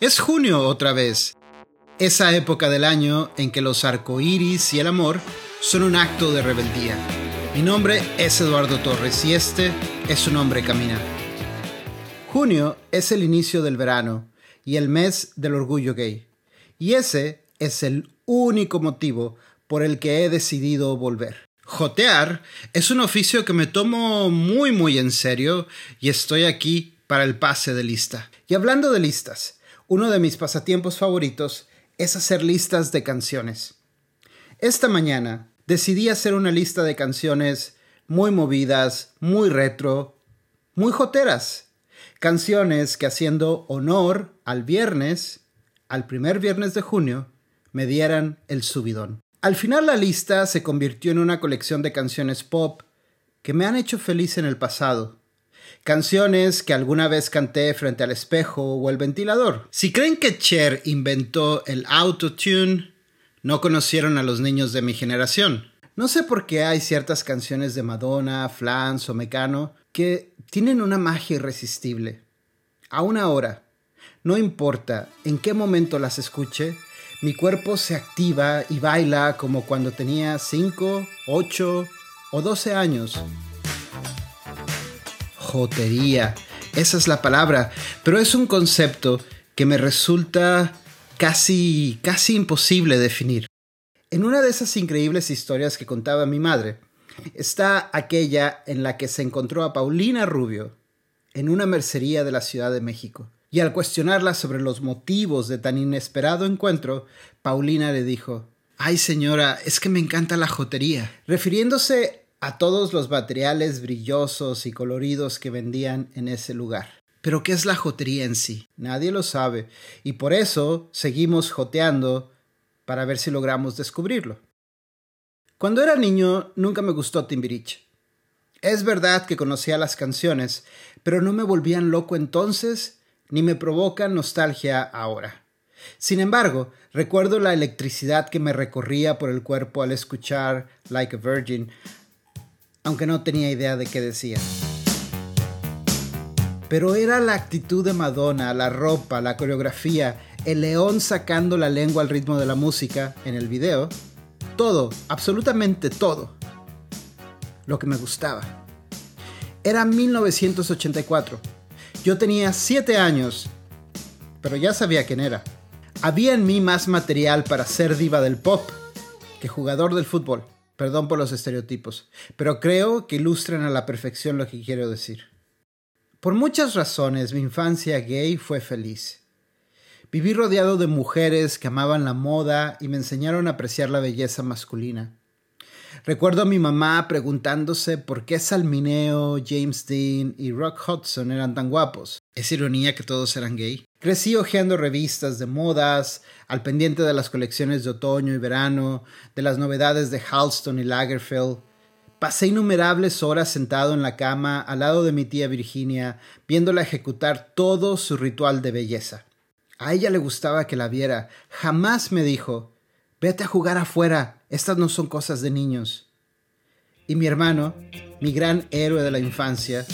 Es junio otra vez, esa época del año en que los arcoíris y el amor son un acto de rebeldía. Mi nombre es Eduardo Torres y este es un hombre camina. Junio es el inicio del verano y el mes del orgullo gay. Y ese es el único motivo por el que he decidido volver. Jotear es un oficio que me tomo muy muy en serio y estoy aquí para el pase de lista. Y hablando de listas, uno de mis pasatiempos favoritos es hacer listas de canciones. Esta mañana decidí hacer una lista de canciones muy movidas, muy retro, muy joteras. Canciones que haciendo honor al viernes, al primer viernes de junio, me dieran el subidón. Al final la lista se convirtió en una colección de canciones pop que me han hecho feliz en el pasado Canciones que alguna vez canté frente al espejo o el ventilador. Si creen que Cher inventó el autotune, no conocieron a los niños de mi generación. No sé por qué hay ciertas canciones de Madonna, Flans o Mecano que tienen una magia irresistible. Aún ahora, no importa en qué momento las escuche, mi cuerpo se activa y baila como cuando tenía 5, 8 o 12 años jotería. Esa es la palabra, pero es un concepto que me resulta casi, casi imposible definir. En una de esas increíbles historias que contaba mi madre, está aquella en la que se encontró a Paulina Rubio en una mercería de la Ciudad de México. Y al cuestionarla sobre los motivos de tan inesperado encuentro, Paulina le dijo, Ay señora, es que me encanta la jotería, refiriéndose a todos los materiales brillosos y coloridos que vendían en ese lugar. Pero ¿qué es la jotería en sí? Nadie lo sabe, y por eso seguimos joteando para ver si logramos descubrirlo. Cuando era niño nunca me gustó Timbiriche. Es verdad que conocía las canciones, pero no me volvían loco entonces ni me provocan nostalgia ahora. Sin embargo, recuerdo la electricidad que me recorría por el cuerpo al escuchar Like a Virgin, aunque no tenía idea de qué decía. Pero era la actitud de Madonna, la ropa, la coreografía, el león sacando la lengua al ritmo de la música en el video, todo, absolutamente todo, lo que me gustaba. Era 1984. Yo tenía 7 años, pero ya sabía quién era. Había en mí más material para ser diva del pop que jugador del fútbol. Perdón por los estereotipos, pero creo que ilustran a la perfección lo que quiero decir. Por muchas razones mi infancia gay fue feliz. Viví rodeado de mujeres que amaban la moda y me enseñaron a apreciar la belleza masculina. Recuerdo a mi mamá preguntándose por qué Salmineo, James Dean y Rock Hudson eran tan guapos. ¿Es ironía que todos eran gay? Crecí hojeando revistas de modas, al pendiente de las colecciones de otoño y verano, de las novedades de Halston y Lagerfeld. Pasé innumerables horas sentado en la cama al lado de mi tía Virginia, viéndola ejecutar todo su ritual de belleza. A ella le gustaba que la viera. Jamás me dijo, vete a jugar afuera, estas no son cosas de niños. Y mi hermano, mi gran héroe de la infancia,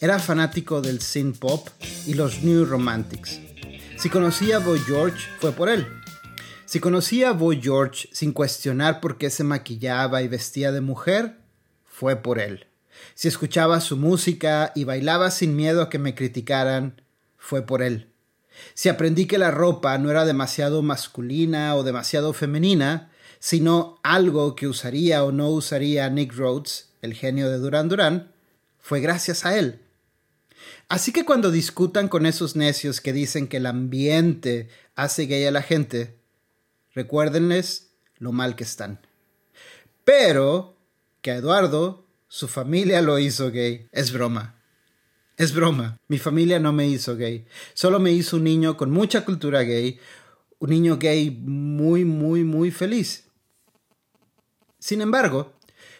era fanático del synth pop y los New Romantics. Si conocía a Boy George, fue por él. Si conocía a Boy George sin cuestionar por qué se maquillaba y vestía de mujer, fue por él. Si escuchaba su música y bailaba sin miedo a que me criticaran, fue por él. Si aprendí que la ropa no era demasiado masculina o demasiado femenina, sino algo que usaría o no usaría Nick Rhodes, el genio de Duran Duran, fue gracias a él. Así que cuando discutan con esos necios que dicen que el ambiente hace gay a la gente, recuérdenles lo mal que están. Pero que a Eduardo, su familia lo hizo gay. Es broma. Es broma. Mi familia no me hizo gay. Solo me hizo un niño con mucha cultura gay. Un niño gay muy, muy, muy feliz. Sin embargo,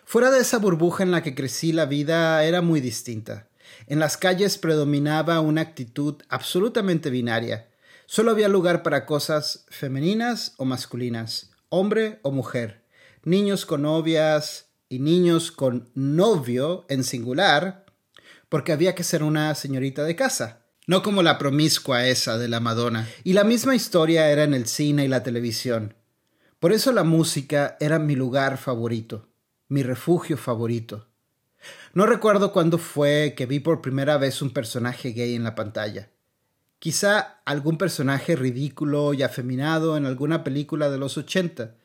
fuera de esa burbuja en la que crecí, la vida era muy distinta. En las calles predominaba una actitud absolutamente binaria. Solo había lugar para cosas femeninas o masculinas, hombre o mujer, niños con novias y niños con novio en singular, porque había que ser una señorita de casa. no como la promiscua esa de la Madonna. Y la misma historia era en el cine y la televisión. Por eso la música era mi lugar favorito, mi refugio favorito. No recuerdo cuándo fue que vi por primera vez un personaje gay en la pantalla. Quizá algún personaje ridículo y afeminado en alguna película de los 80.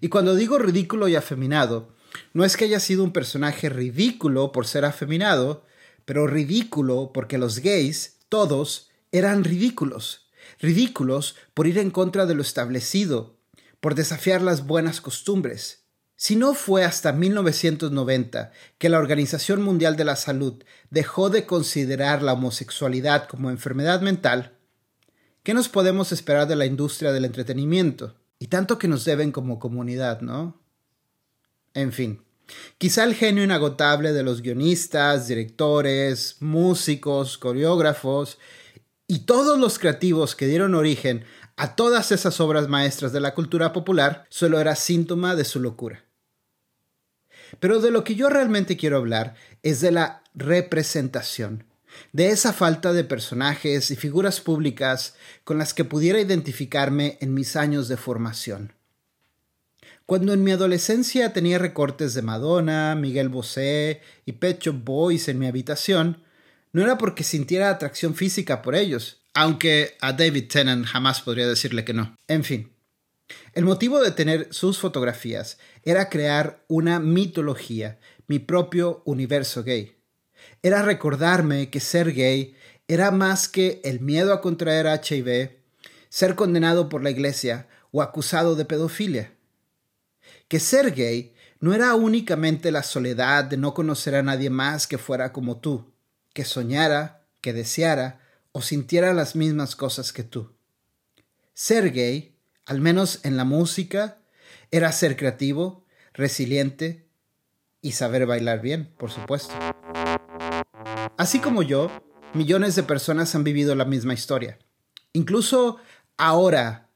Y cuando digo ridículo y afeminado, no es que haya sido un personaje ridículo por ser afeminado, pero ridículo porque los gays todos eran ridículos, ridículos por ir en contra de lo establecido, por desafiar las buenas costumbres. Si no fue hasta 1990 que la Organización Mundial de la Salud dejó de considerar la homosexualidad como enfermedad mental, ¿qué nos podemos esperar de la industria del entretenimiento? Y tanto que nos deben como comunidad, ¿no? En fin, Quizá el genio inagotable de los guionistas, directores, músicos, coreógrafos y todos los creativos que dieron origen a todas esas obras maestras de la cultura popular solo era síntoma de su locura. Pero de lo que yo realmente quiero hablar es de la representación, de esa falta de personajes y figuras públicas con las que pudiera identificarme en mis años de formación. Cuando en mi adolescencia tenía recortes de Madonna, Miguel Bosé y Pecho Boys en mi habitación, no era porque sintiera atracción física por ellos, aunque a David Tennant jamás podría decirle que no. En fin, el motivo de tener sus fotografías era crear una mitología, mi propio universo gay. Era recordarme que ser gay era más que el miedo a contraer HIV, ser condenado por la iglesia o acusado de pedofilia que ser gay no era únicamente la soledad de no conocer a nadie más que fuera como tú, que soñara, que deseara o sintiera las mismas cosas que tú. Ser gay, al menos en la música, era ser creativo, resiliente y saber bailar bien, por supuesto. Así como yo, millones de personas han vivido la misma historia. Incluso ahora,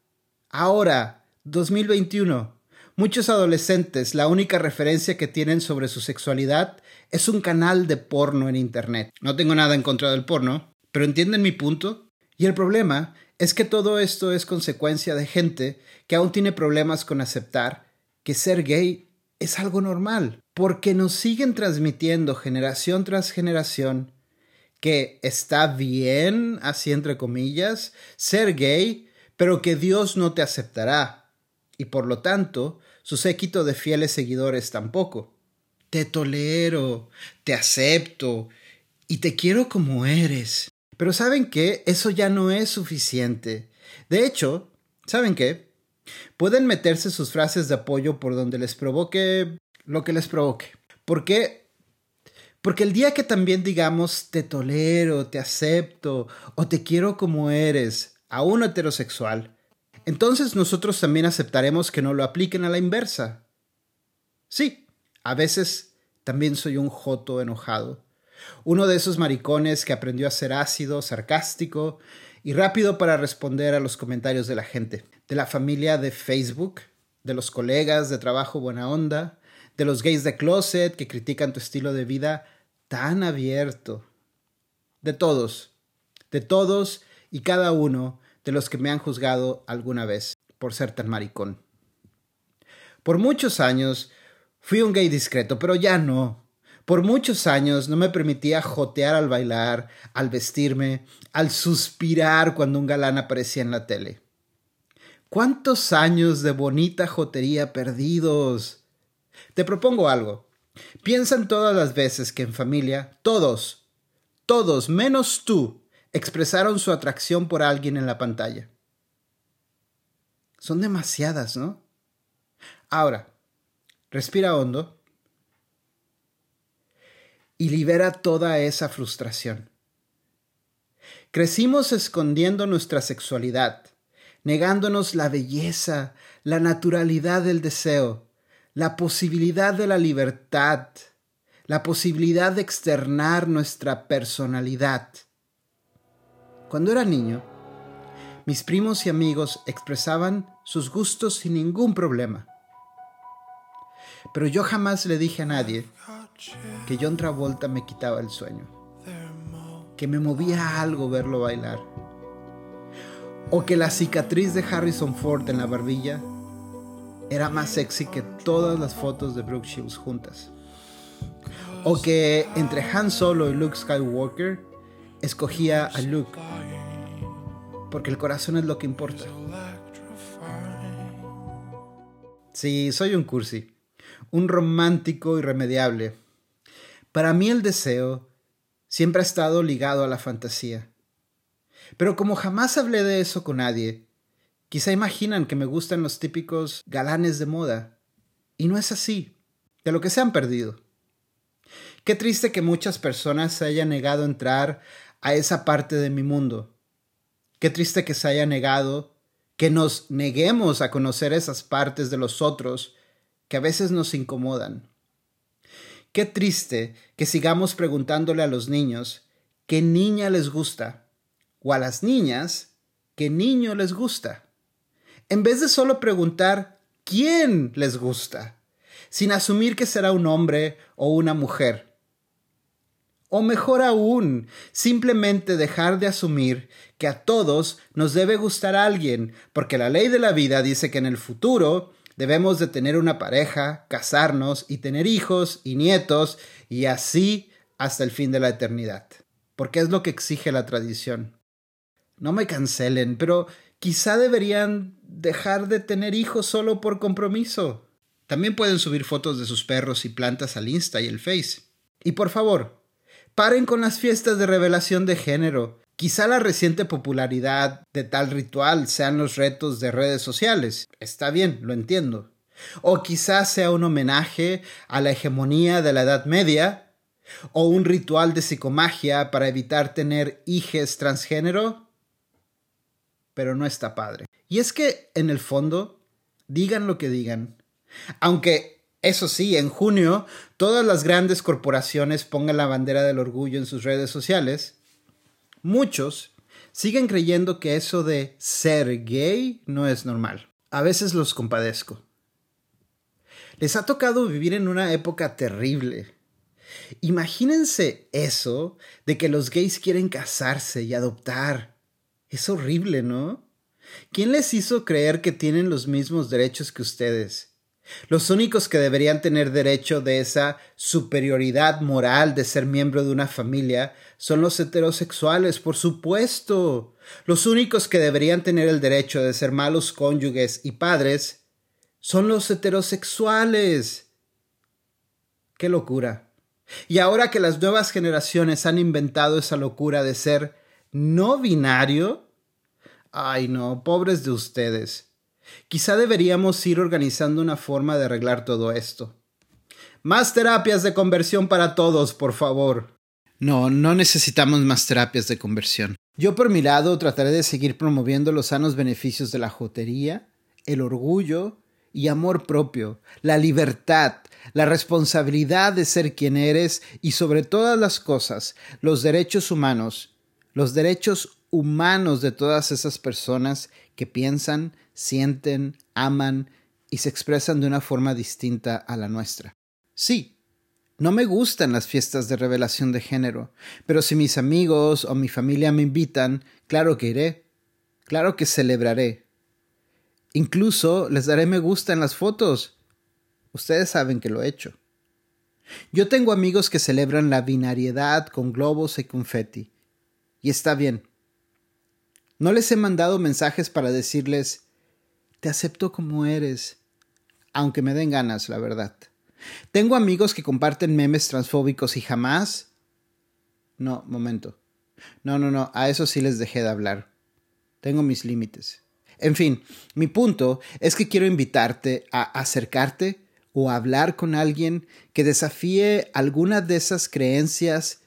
ahora, 2021, Muchos adolescentes la única referencia que tienen sobre su sexualidad es un canal de porno en Internet. No tengo nada en contra del porno, pero entienden mi punto. Y el problema es que todo esto es consecuencia de gente que aún tiene problemas con aceptar que ser gay es algo normal, porque nos siguen transmitiendo generación tras generación que está bien, así entre comillas, ser gay, pero que Dios no te aceptará y por lo tanto su séquito de fieles seguidores tampoco. Te tolero, te acepto y te quiero como eres. Pero ¿saben qué? Eso ya no es suficiente. De hecho, ¿saben qué? Pueden meterse sus frases de apoyo por donde les provoque lo que les provoque. ¿Por qué? Porque el día que también digamos te tolero, te acepto o te quiero como eres a un heterosexual, entonces nosotros también aceptaremos que no lo apliquen a la inversa. Sí, a veces también soy un joto enojado, uno de esos maricones que aprendió a ser ácido, sarcástico y rápido para responder a los comentarios de la gente, de la familia de Facebook, de los colegas de trabajo buena onda, de los gays de closet que critican tu estilo de vida tan abierto. De todos, de todos y cada uno de los que me han juzgado alguna vez por ser tan maricón. Por muchos años fui un gay discreto, pero ya no. Por muchos años no me permitía jotear al bailar, al vestirme, al suspirar cuando un galán aparecía en la tele. ¿Cuántos años de bonita jotería perdidos? Te propongo algo. Piensa en todas las veces que en familia, todos, todos, menos tú, expresaron su atracción por alguien en la pantalla. Son demasiadas, ¿no? Ahora, respira hondo y libera toda esa frustración. Crecimos escondiendo nuestra sexualidad, negándonos la belleza, la naturalidad del deseo, la posibilidad de la libertad, la posibilidad de externar nuestra personalidad. Cuando era niño, mis primos y amigos expresaban sus gustos sin ningún problema. Pero yo jamás le dije a nadie que John Travolta me quitaba el sueño, que me movía algo verlo bailar. O que la cicatriz de Harrison Ford en la barbilla era más sexy que todas las fotos de Brooke Shields juntas. O que entre Han Solo y Luke Skywalker escogía a Luke. Porque el corazón es lo que importa. Sí, soy un cursi. Un romántico irremediable. Para mí el deseo siempre ha estado ligado a la fantasía. Pero como jamás hablé de eso con nadie, quizá imaginan que me gustan los típicos galanes de moda. Y no es así. De lo que se han perdido. Qué triste que muchas personas se hayan negado a entrar a esa parte de mi mundo. Qué triste que se haya negado, que nos neguemos a conocer esas partes de los otros que a veces nos incomodan. Qué triste que sigamos preguntándole a los niños qué niña les gusta o a las niñas qué niño les gusta, en vez de solo preguntar quién les gusta, sin asumir que será un hombre o una mujer. O mejor aún, simplemente dejar de asumir que a todos nos debe gustar alguien, porque la ley de la vida dice que en el futuro debemos de tener una pareja, casarnos y tener hijos y nietos y así hasta el fin de la eternidad. Porque es lo que exige la tradición. No me cancelen, pero quizá deberían dejar de tener hijos solo por compromiso. También pueden subir fotos de sus perros y plantas al Insta y el Face. Y por favor, Paren con las fiestas de revelación de género. Quizá la reciente popularidad de tal ritual sean los retos de redes sociales. Está bien, lo entiendo. O quizá sea un homenaje a la hegemonía de la Edad Media. O un ritual de psicomagia para evitar tener hijes transgénero. Pero no está padre. Y es que, en el fondo, digan lo que digan. Aunque eso sí, en junio todas las grandes corporaciones pongan la bandera del orgullo en sus redes sociales. Muchos siguen creyendo que eso de ser gay no es normal. A veces los compadezco. Les ha tocado vivir en una época terrible. Imagínense eso de que los gays quieren casarse y adoptar. Es horrible, ¿no? ¿Quién les hizo creer que tienen los mismos derechos que ustedes? Los únicos que deberían tener derecho de esa superioridad moral de ser miembro de una familia son los heterosexuales, por supuesto. Los únicos que deberían tener el derecho de ser malos cónyuges y padres son los heterosexuales. Qué locura. Y ahora que las nuevas generaciones han inventado esa locura de ser no binario, ay no, pobres de ustedes. Quizá deberíamos ir organizando una forma de arreglar todo esto. Más terapias de conversión para todos, por favor. No, no necesitamos más terapias de conversión. Yo por mi lado trataré de seguir promoviendo los sanos beneficios de la jotería, el orgullo y amor propio, la libertad, la responsabilidad de ser quien eres y sobre todas las cosas, los derechos humanos, los derechos humanos de todas esas personas que piensan, sienten, aman y se expresan de una forma distinta a la nuestra. Sí, no me gustan las fiestas de revelación de género, pero si mis amigos o mi familia me invitan, claro que iré, claro que celebraré. Incluso les daré me gusta en las fotos. Ustedes saben que lo he hecho. Yo tengo amigos que celebran la binariedad con globos y confeti. Y está bien. No les he mandado mensajes para decirles te acepto como eres, aunque me den ganas, la verdad. Tengo amigos que comparten memes transfóbicos y jamás... No, momento. No, no, no, a eso sí les dejé de hablar. Tengo mis límites. En fin, mi punto es que quiero invitarte a acercarte o a hablar con alguien que desafíe alguna de esas creencias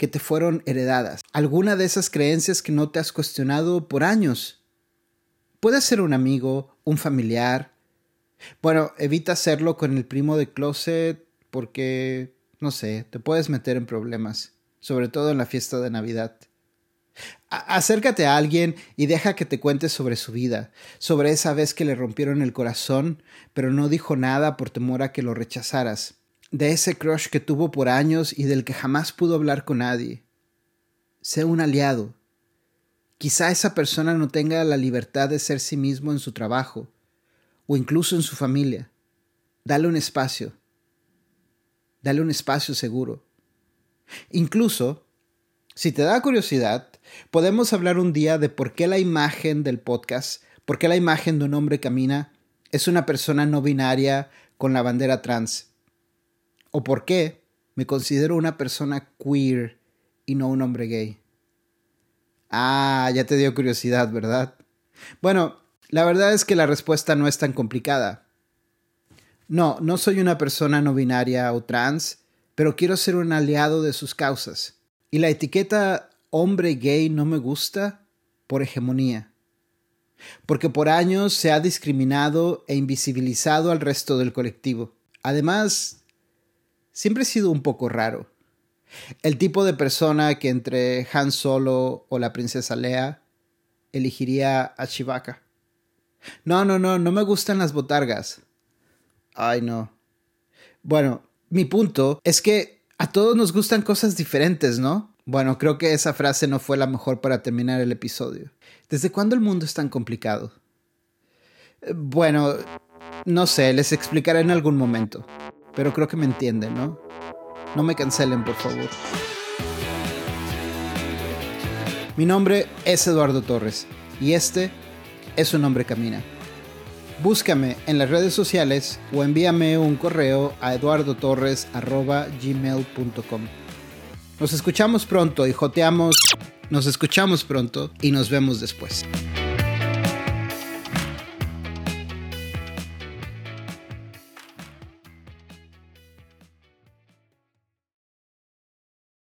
que te fueron heredadas, alguna de esas creencias que no te has cuestionado por años. Puede ser un amigo, un familiar. Bueno, evita hacerlo con el primo de closet porque, no sé, te puedes meter en problemas, sobre todo en la fiesta de Navidad. acércate a alguien y deja que te cuente sobre su vida, sobre esa vez que le rompieron el corazón, pero no dijo nada por temor a que lo rechazaras, de ese crush que tuvo por años y del que jamás pudo hablar con nadie. Sé un aliado. Quizá esa persona no tenga la libertad de ser sí mismo en su trabajo o incluso en su familia. Dale un espacio. Dale un espacio seguro. Incluso, si te da curiosidad, podemos hablar un día de por qué la imagen del podcast, por qué la imagen de un hombre camina es una persona no binaria con la bandera trans. O por qué me considero una persona queer y no un hombre gay. Ah, ya te dio curiosidad, ¿verdad? Bueno, la verdad es que la respuesta no es tan complicada. No, no soy una persona no binaria o trans, pero quiero ser un aliado de sus causas. Y la etiqueta hombre gay no me gusta por hegemonía. Porque por años se ha discriminado e invisibilizado al resto del colectivo. Además, siempre he sido un poco raro. El tipo de persona que entre Han Solo o la princesa Lea elegiría a Chewbacca. No, no, no, no me gustan las botargas. Ay, no. Bueno, mi punto es que a todos nos gustan cosas diferentes, ¿no? Bueno, creo que esa frase no fue la mejor para terminar el episodio. ¿Desde cuándo el mundo es tan complicado? Eh, bueno, no sé, les explicaré en algún momento. Pero creo que me entienden, ¿no? No me cancelen, por favor. Mi nombre es Eduardo Torres y este es Un Hombre Camina. Búscame en las redes sociales o envíame un correo a eduardotorres.gmail.com. Nos escuchamos pronto y joteamos. Nos escuchamos pronto y nos vemos después.